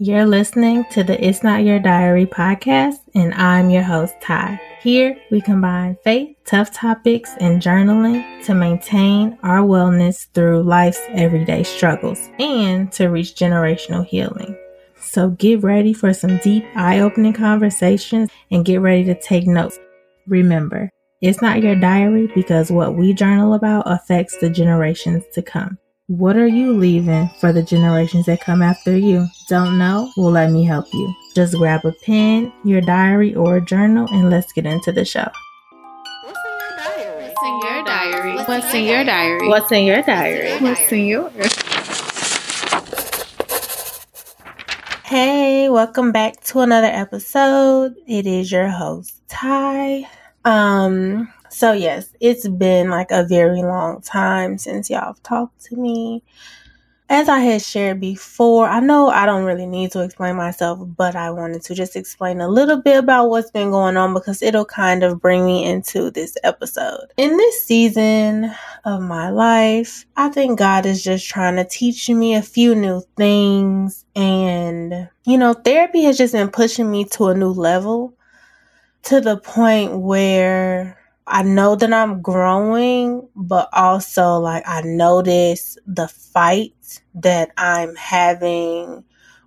You're listening to the It's Not Your Diary podcast, and I'm your host, Ty. Here, we combine faith, tough topics, and journaling to maintain our wellness through life's everyday struggles and to reach generational healing. So get ready for some deep, eye opening conversations and get ready to take notes. Remember, it's not your diary because what we journal about affects the generations to come. What are you leaving for the generations that come after you? Don't know? Well, let me help you. Just grab a pen, your diary, or a journal, and let's get into the show. What's in your diary? What's in your diary? What's in your diary? What's in your Hey, welcome back to another episode. It is your host, Ty. Um, so yes, it's been like a very long time since y'all have talked to me. As I had shared before, I know I don't really need to explain myself, but I wanted to just explain a little bit about what's been going on because it'll kind of bring me into this episode. In this season of my life, I think God is just trying to teach me a few new things. And, you know, therapy has just been pushing me to a new level to the point where I know that I'm growing, but also like I notice the fight that I'm having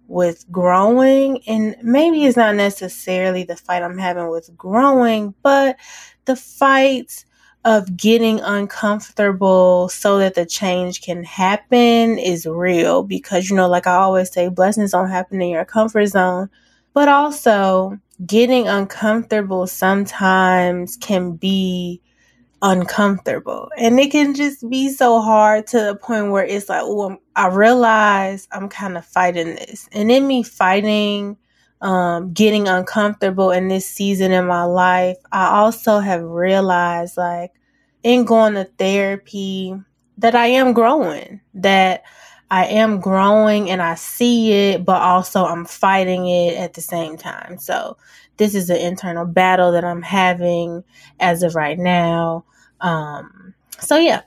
with growing. And maybe it's not necessarily the fight I'm having with growing, but the fight of getting uncomfortable so that the change can happen is real because, you know, like I always say, blessings don't happen in your comfort zone. But also, getting uncomfortable sometimes can be uncomfortable. And it can just be so hard to the point where it's like, oh, I realize I'm kind of fighting this. And in me fighting, um, getting uncomfortable in this season in my life, I also have realized, like, in going to therapy, that I am growing, that I am growing and I see it, but also I'm fighting it at the same time. So this is an internal battle that I'm having as of right now. Um, so yeah.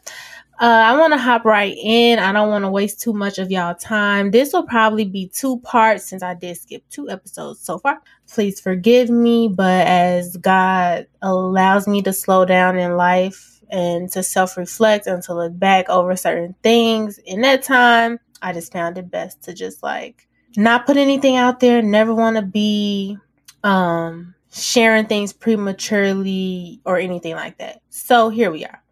Uh, I want to hop right in. I don't want to waste too much of y'all time. This will probably be two parts since I did skip two episodes so far. Please forgive me, but as God allows me to slow down in life, and to self reflect and to look back over certain things in that time, I just found it best to just like not put anything out there, never want to be um, sharing things prematurely or anything like that. So here we are.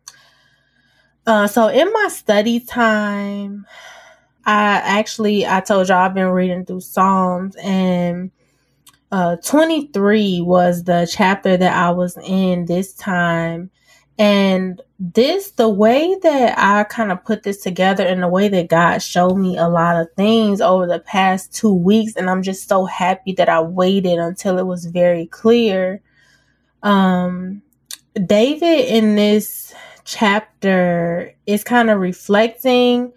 Uh, so in my study time, I actually I told y'all I've been reading through Psalms and uh 23 was the chapter that I was in this time and this, the way that I kind of put this together and the way that God showed me a lot of things over the past two weeks, and I'm just so happy that I waited until it was very clear. Um, David in this chapter is kind of reflecting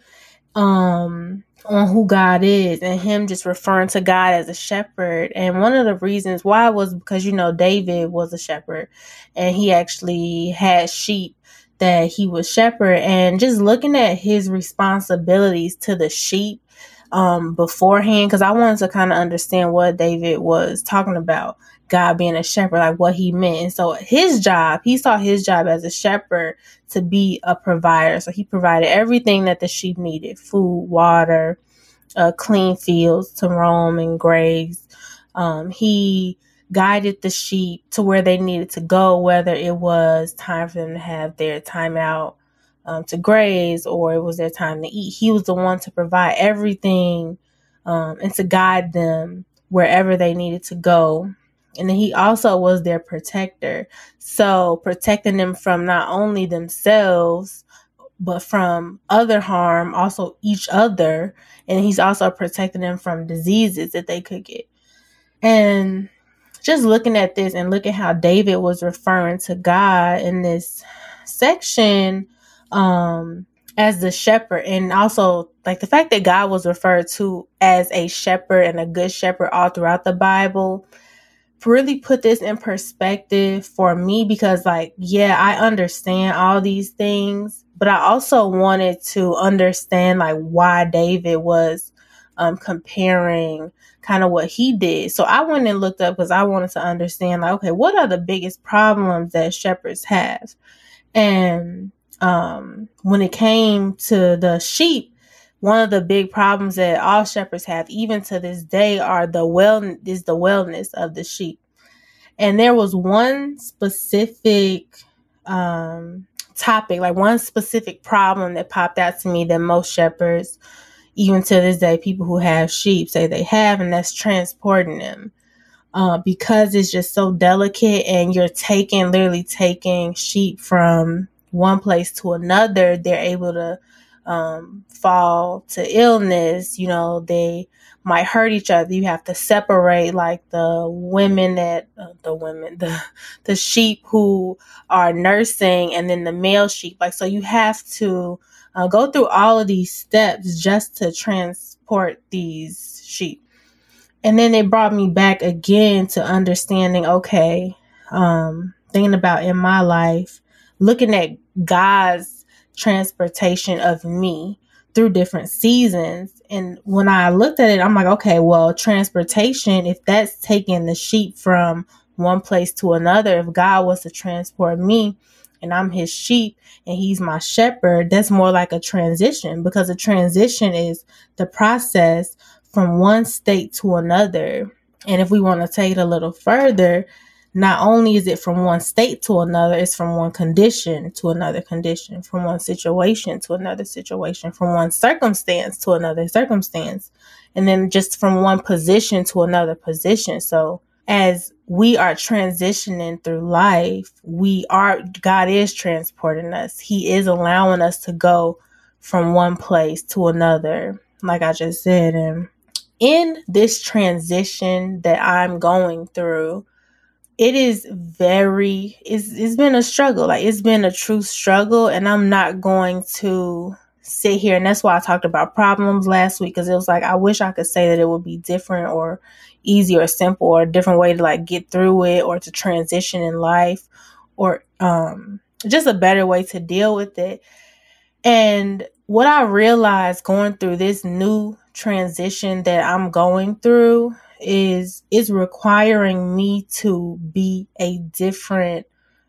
um on who God is and him just referring to God as a shepherd. And one of the reasons why was because, you know, David was a shepherd and he actually had sheep that he was shepherd and just looking at his responsibilities to the sheep um beforehand because I wanted to kind of understand what David was talking about God being a shepherd, like what he meant. So his job, he saw his job as a shepherd to be a provider. So he provided everything that the sheep needed food, water, uh, clean fields to roam and graze. Um, he guided the sheep to where they needed to go, whether it was time for them to have their time out um, to graze or it was their time to eat. He was the one to provide everything um, and to guide them wherever they needed to go and he also was their protector. So protecting them from not only themselves, but from other harm, also each other. And he's also protecting them from diseases that they could get. And just looking at this and look at how David was referring to God in this section um, as the shepherd, and also like the fact that God was referred to as a shepherd and a good shepherd all throughout the Bible really put this in perspective for me because, like, yeah, I understand all these things, but I also wanted to understand, like, why David was um, comparing kind of what he did. So I went and looked up because I wanted to understand, like, okay, what are the biggest problems that shepherds have? And um, when it came to the sheep, one of the big problems that all shepherds have, even to this day, are the well is the wellness of the sheep. And there was one specific um, topic, like one specific problem that popped out to me that most shepherds even to this day, people who have sheep say they have, and that's transporting them. Uh, because it's just so delicate and you're taking, literally taking sheep from one place to another, they're able to um, fall to illness. You know, they might hurt each other. You have to separate like the women that uh, the women the the sheep who are nursing and then the male sheep. Like so, you have to uh, go through all of these steps just to transport these sheep. And then it brought me back again to understanding okay, um, thinking about in my life, looking at God's transportation of me through different seasons. And when I looked at it, I'm like, okay, well, transportation, if that's taking the sheep from one place to another, if God was to transport me, and I'm his sheep and he's my shepherd, that's more like a transition because a transition is the process from one state to another. And if we want to take it a little further, not only is it from one state to another, it's from one condition to another condition, from one situation to another situation, from one circumstance to another circumstance, and then just from one position to another position. So as we are transitioning through life, we are, God is transporting us. He is allowing us to go from one place to another, like I just said. And in this transition that I'm going through, it is very, it's, it's been a struggle. Like it's been a true struggle. And I'm not going to sit here. And that's why I talked about problems last week because it was like, I wish I could say that it would be different or, easy or simple or a different way to like get through it or to transition in life or um, just a better way to deal with it. And what I realized going through this new transition that I'm going through is is requiring me to be a different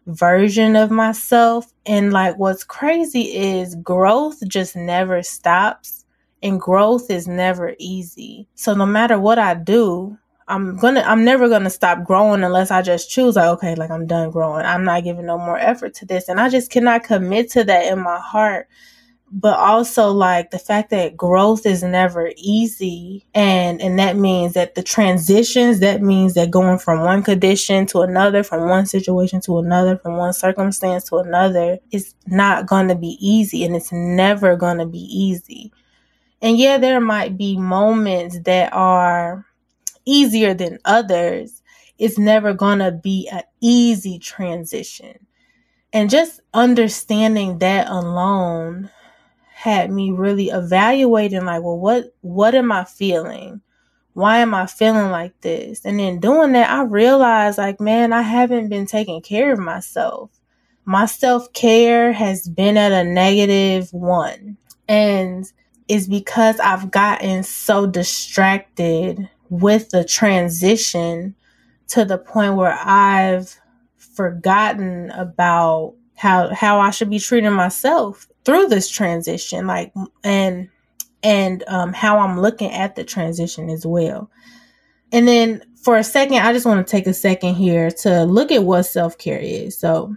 version of myself. And like what's crazy is growth just never stops and growth is never easy. So no matter what I do, I'm gonna I'm never gonna stop growing unless I just choose like okay like I'm done growing. I'm not giving no more effort to this. And I just cannot commit to that in my heart but also like the fact that growth is never easy and and that means that the transitions that means that going from one condition to another from one situation to another from one circumstance to another is not going to be easy and it's never going to be easy and yeah there might be moments that are easier than others, it's never going to be an easy transition. And just understanding that alone had me really evaluating like, well, what what am I feeling? Why am I feeling like this? And then doing that, I realized like, man, I haven't been taking care of myself. My self-care has been at a negative 1. And it's because I've gotten so distracted with the transition to the point where I've forgotten about how how I should be treating myself through this transition like and and um, how I'm looking at the transition as well. And then for a second, I just want to take a second here to look at what self care is. So,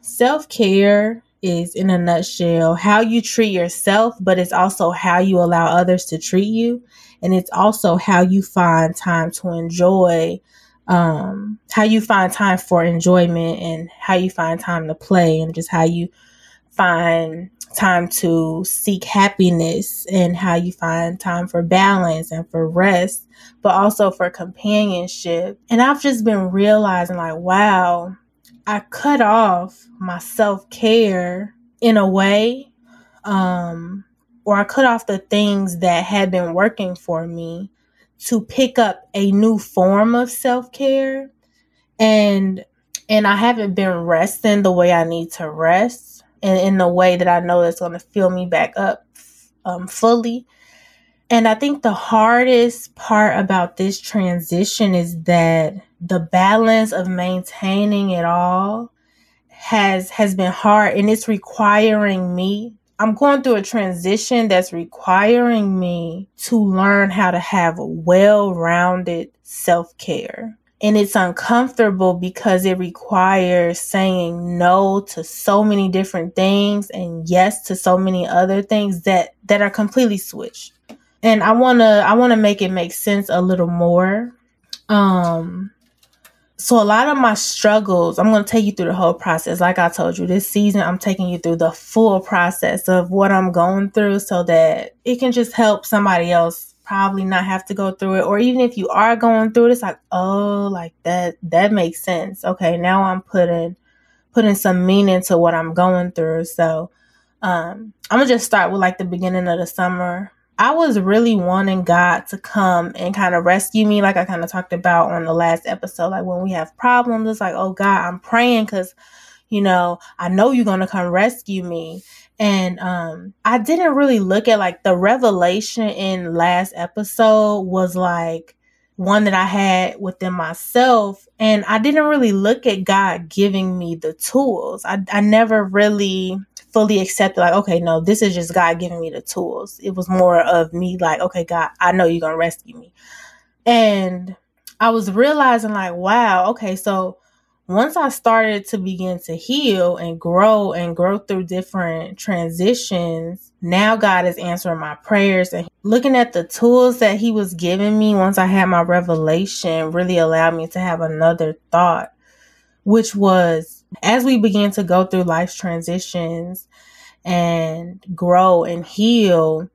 self care is, in a nutshell, how you treat yourself, but it's also how you allow others to treat you and it's also how you find time to enjoy um, how you find time for enjoyment and how you find time to play and just how you find time to seek happiness and how you find time for balance and for rest, but also for companionship. And I've just been realizing, like, wow, I cut off my self care in a way um, or I cut off the things that had been working for me to pick up a new form of self-care and and I haven't been resting the way I need to rest and in the way that I know that's going to fill me back up um, fully. And I think the hardest part about this transition is that the balance of maintaining it all has has been hard and it's requiring me I'm going through a transition that's requiring me to learn how to have well-rounded self-care. And it's uncomfortable because it requires saying no to so many different things and yes to so many other things that that are completely switched. And I want to I want to make it make sense a little more. Um so a lot of my struggles, I'm going to take you through the whole process. Like I told you, this season, I'm taking you through the full process of what I'm going through so that it can just help somebody else probably not have to go through it. Or even if you are going through it, it's like, oh, like that, that makes sense. Okay. Now I'm putting, putting some meaning to what I'm going through. So, um, I'm gonna just start with like the beginning of the summer. I was really wanting God to come and kind of rescue me, like I kind of talked about on the last episode. Like when we have problems, it's like, oh God, I'm praying because, you know, I know you're going to come rescue me. And um, I didn't really look at like the revelation in last episode was like one that I had within myself. And I didn't really look at God giving me the tools. I, I never really fully accepted like okay no this is just god giving me the tools. It was more of me like okay god i know you're gonna rescue me. And i was realizing like wow okay so once i started to begin to heal and grow and grow through different transitions now god is answering my prayers and looking at the tools that he was giving me once i had my revelation really allowed me to have another thought which was as we begin to go through life's transitions and grow and heal,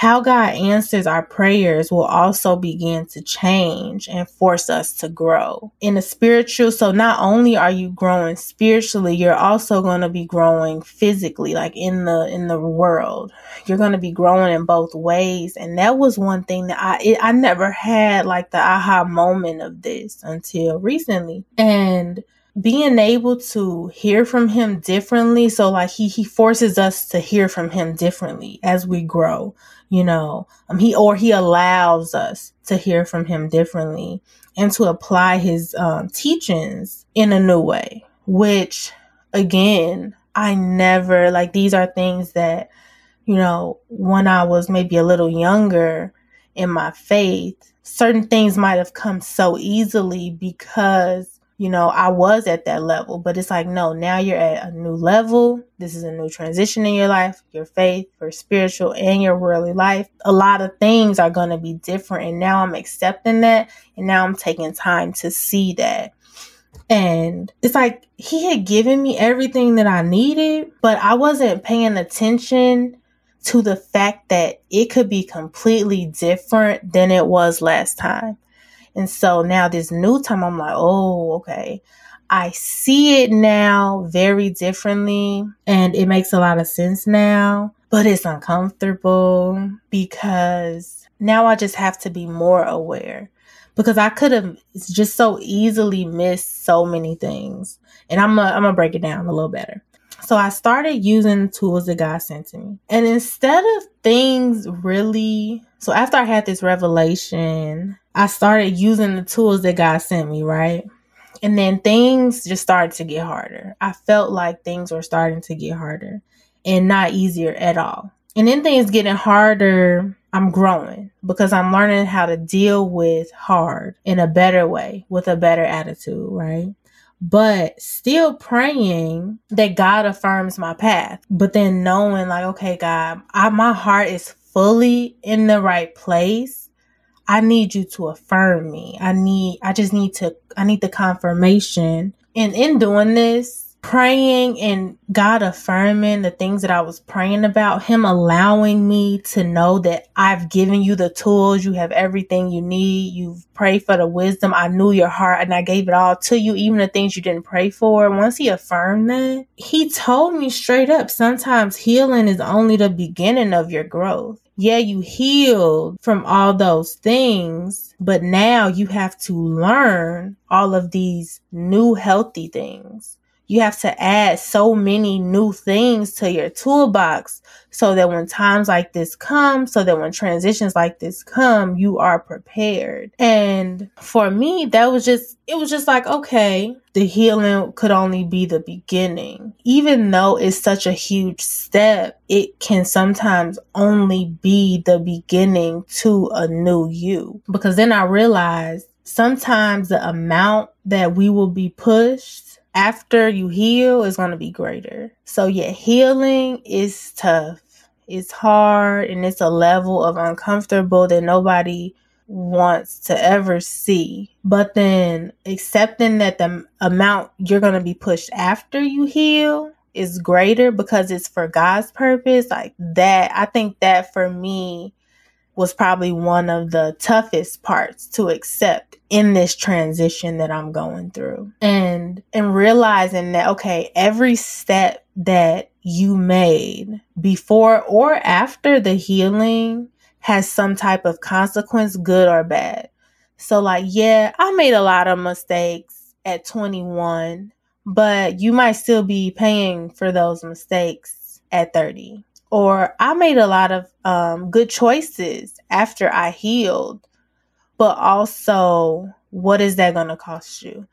how God answers our prayers will also begin to change and force us to grow in the spiritual. So not only are you growing spiritually, you're also going to be growing physically, like in the, in the world. You're going to be growing in both ways. And that was one thing that I, it, I never had like the aha moment of this until recently. And being able to hear from him differently. So like he he forces us to hear from him differently as we grow you know um he or he allows us to hear from him differently and to apply his um, teachings in a new way which again i never like these are things that you know when i was maybe a little younger in my faith certain things might have come so easily because you know, I was at that level, but it's like, no, now you're at a new level. This is a new transition in your life, your faith, your spiritual, and your worldly life. A lot of things are going to be different. And now I'm accepting that. And now I'm taking time to see that. And it's like he had given me everything that I needed, but I wasn't paying attention to the fact that it could be completely different than it was last time. And so now this new time, I'm like, oh, okay. I see it now very differently and it makes a lot of sense now, but it's uncomfortable because now I just have to be more aware because I could have just so easily missed so many things. And I'm going to break it down a little better. So I started using the tools that God sent to me. And instead of things really, so after I had this revelation, I started using the tools that God sent me, right? And then things just started to get harder. I felt like things were starting to get harder and not easier at all. And then things getting harder, I'm growing because I'm learning how to deal with hard in a better way with a better attitude, right? But still praying that God affirms my path, but then knowing like, okay, God, I, my heart is fully in the right place I need you to affirm me. I need, I just need to, I need the confirmation. And in doing this, praying and God affirming the things that I was praying about, Him allowing me to know that I've given you the tools, you have everything you need, you've prayed for the wisdom, I knew your heart and I gave it all to you, even the things you didn't pray for. Once He affirmed that, He told me straight up sometimes healing is only the beginning of your growth yeah, you healed from all those things, but now you have to learn all of these new healthy things. You have to add so many new things to your toolbox so that when times like this come, so that when transitions like this come, you are prepared. And for me, that was just, it was just like, okay, the healing could only be the beginning. Even though it's such a huge step, it can sometimes only be the beginning to a new you. Because then I realized sometimes the amount that we will be pushed after you heal is going to be greater. So, yeah, healing is tough. It's hard and it's a level of uncomfortable that nobody wants to ever see. But then accepting that the amount you're going to be pushed after you heal is greater because it's for God's purpose, like that, I think that for me was probably one of the toughest parts to accept in this transition that I'm going through. And and realizing that okay, every step that you made before or after the healing has some type of consequence, good or bad. So like, yeah, I made a lot of mistakes at 21, but you might still be paying for those mistakes at 30 or I made a lot of um, good choices after I healed, but also, what is that going to cost you?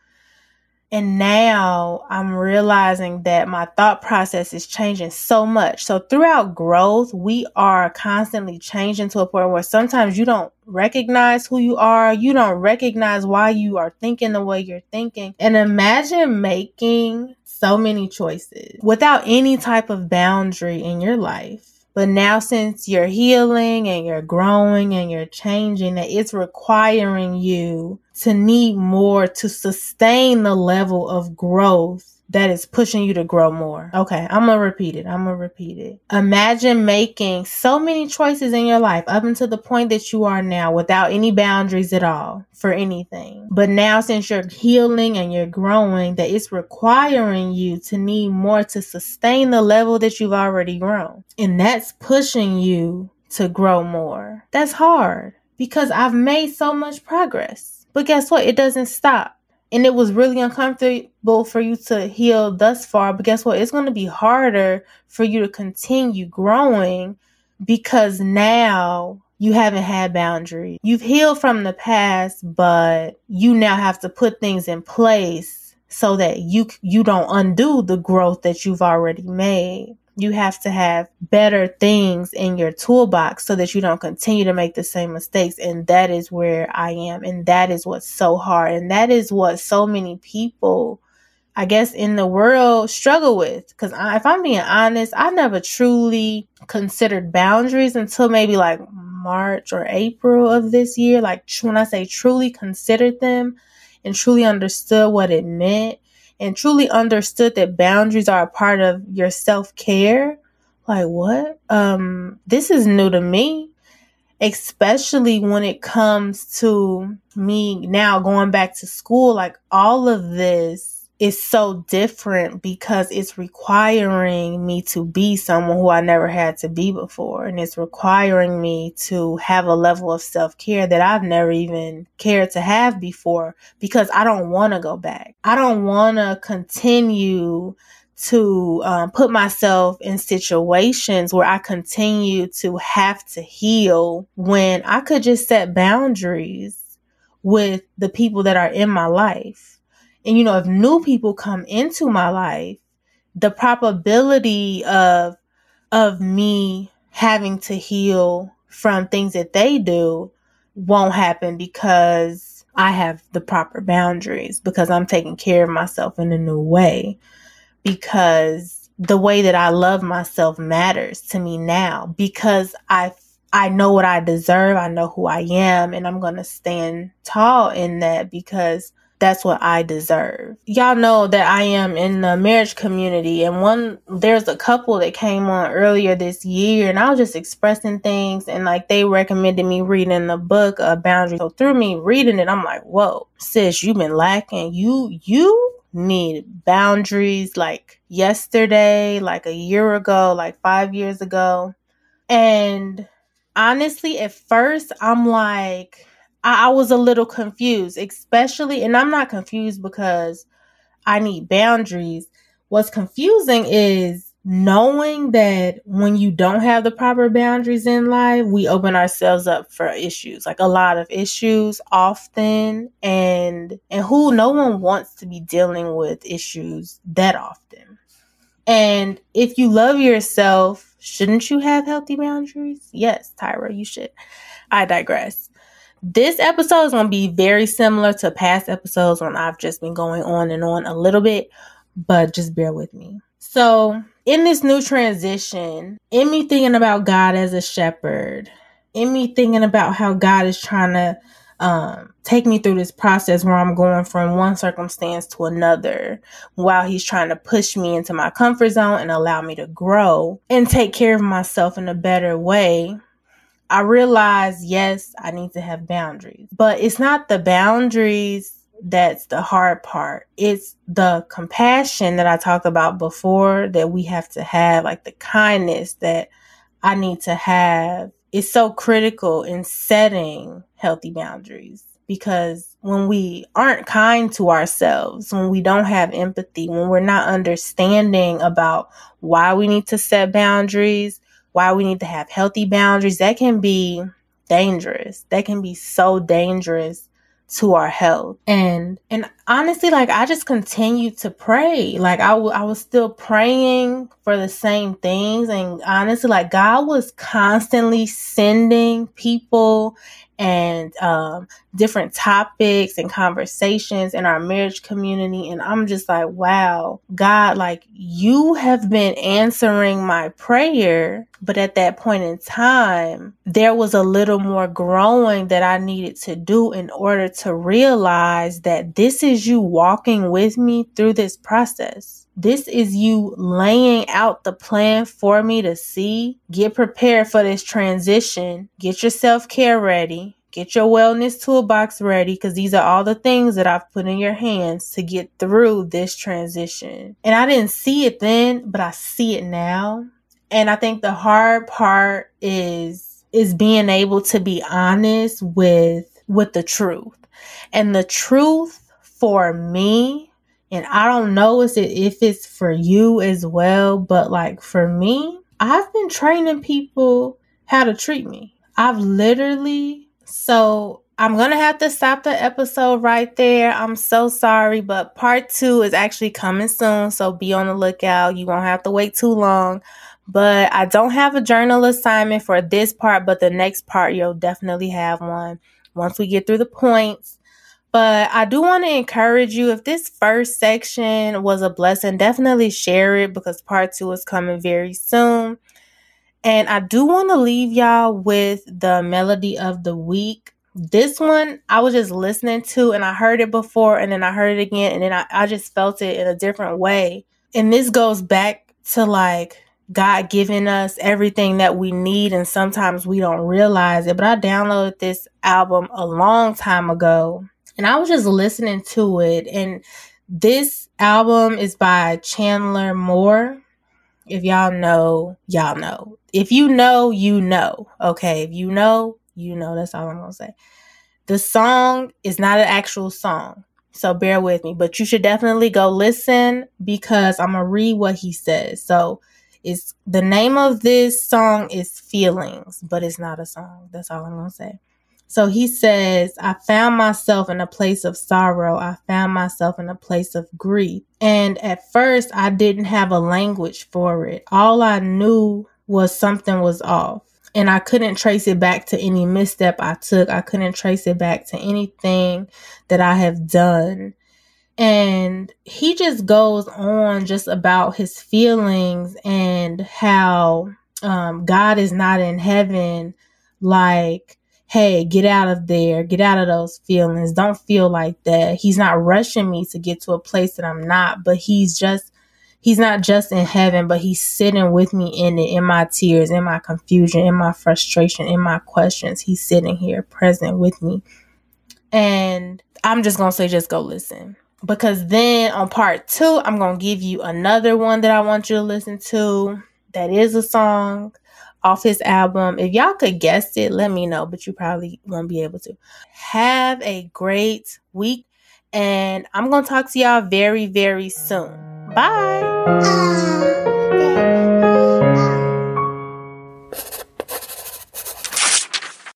And now I'm realizing that my thought process is changing so much. So throughout growth, we are constantly changing to a point where sometimes you don't recognize who you are. You don't recognize why you are thinking the way you're thinking. And imagine making so many choices without any type of boundary in your life. But now, since you're healing and you're growing and you're changing, that it's requiring you to need more to sustain the level of growth that is pushing you to grow more. Okay, I'm gonna repeat it. I'm gonna repeat it. Imagine making so many choices in your life up until the point that you are now without any boundaries at all for anything. But now, since you're healing and you're growing, that it's requiring you to need more to sustain the level that you've already grown. And that's pushing you to grow more. That's hard because I've made so much progress. But guess what? It doesn't stop and it was really uncomfortable for you to heal thus far. But guess what? It's going to be harder for you to continue growing because now you haven't had boundaries. You've healed from the past, but you now have to put things in place so that you you don't undo the growth that you've already made you have to have better things in your toolbox so that you don't continue to make the same mistakes. And that is where I am. And that is what's so hard. And that is what so many people, I guess, in the world struggle with. Because if I'm being honest, I never truly considered boundaries until maybe like March or April of this year. Like when I say truly considered them and truly understood what it meant and truly understood that boundaries are a part of your self-care. Like what? Um this is new to me especially when it comes to me now going back to school. Like all of this is so different because it's requiring me to be someone who I never had to be before. And it's requiring me to have a level of self care that I've never even cared to have before because I don't want to go back. I don't want to continue to um, put myself in situations where I continue to have to heal when I could just set boundaries with the people that are in my life and you know, if new people come into my life, the probability of of me having to heal from things that they do won't happen because I have the proper boundaries because I'm taking care of myself in a new way because the way that I love myself matters to me now because I I know what I deserve, I know who I am and I'm going to stand tall in that because that's what I deserve. Y'all know that I am in the marriage community and one there's a couple that came on earlier this year and I was just expressing things and like they recommended me reading the book of boundaries. So through me reading it, I'm like, whoa, sis, you've been lacking. You you need boundaries like yesterday, like a year ago, like five years ago. And honestly, at first I'm like I, I was a little confused, especially, and I'm not confused because I need boundaries, what's confusing is knowing that when you don't have the proper boundaries in life, we open ourselves up for issues, like a lot of issues often and and who no one wants to be dealing with issues that often. And if you love yourself, shouldn't you have healthy boundaries? Yes, Tyra, you should. I digress. This episode is going to be very similar to past episodes when I've just been going on and on a little bit, but just bear with me. So, in this new transition, in me thinking about God as a shepherd, in me thinking about how God is trying to um, take me through this process where I'm going from one circumstance to another while He's trying to push me into my comfort zone and allow me to grow and take care of myself in a better way. I realize, yes, I need to have boundaries, but it's not the boundaries that's the hard part. It's the compassion that I talked about before that we have to have, like the kindness that I need to have. It's so critical in setting healthy boundaries because when we aren't kind to ourselves, when we don't have empathy, when we're not understanding about why we need to set boundaries, why we need to have healthy boundaries, that can be dangerous. That can be so dangerous to our health. And and honestly like I just continued to pray. Like I, w- I was still praying for the same things and honestly like God was constantly sending people and um, different topics and conversations in our marriage community. And I'm just like, wow, God, like you have been answering my prayer. But at that point in time, there was a little more growing that I needed to do in order to realize that this is you walking with me through this process. This is you laying out the plan for me to see. Get prepared for this transition. Get your self care ready. Get your wellness toolbox ready because these are all the things that I've put in your hands to get through this transition. And I didn't see it then, but I see it now. And I think the hard part is is being able to be honest with with the truth. And the truth for me and I don't know if it's for you as well, but like for me, I've been training people how to treat me. I've literally, so I'm going to have to stop the episode right there. I'm so sorry, but part two is actually coming soon. So be on the lookout. You won't have to wait too long. But I don't have a journal assignment for this part, but the next part, you'll definitely have one once we get through the points but I do want to encourage you if this first section was a blessing, definitely share it because part two is coming very soon. And I do want to leave y'all with the melody of the week. This one I was just listening to and I heard it before and then I heard it again and then I, I just felt it in a different way. And this goes back to like God giving us everything that we need and sometimes we don't realize it. But I downloaded this album a long time ago and I was just listening to it. And this album is by Chandler Moore. If y'all know, y'all know. If you know, you know. Okay. If you know, you know. That's all I'm going to say. The song is not an actual song. So bear with me, but you should definitely go listen because I'm going to read what he says. So it's the name of this song is Feelings, but it's not a song. That's all I'm going to say. So he says, I found myself in a place of sorrow. I found myself in a place of grief. And at first, I didn't have a language for it. All I knew was something was off. And I couldn't trace it back to any misstep I took. I couldn't trace it back to anything that I have done. And he just goes on just about his feelings and how um, God is not in heaven like hey, get out of there, get out of those feelings. Don't feel like that. He's not rushing me to get to a place that I'm not, but he's just, he's not just in heaven, but he's sitting with me in it, in my tears, in my confusion, in my frustration, in my questions. He's sitting here present with me. And I'm just going to say, just go listen. Because then on part two, I'm going to give you another one that I want you to listen to. That is a song off his album. If y'all could guess it, let me know, but you probably won't be able to. Have a great week, and I'm going to talk to y'all very, very soon. Bye. Ah.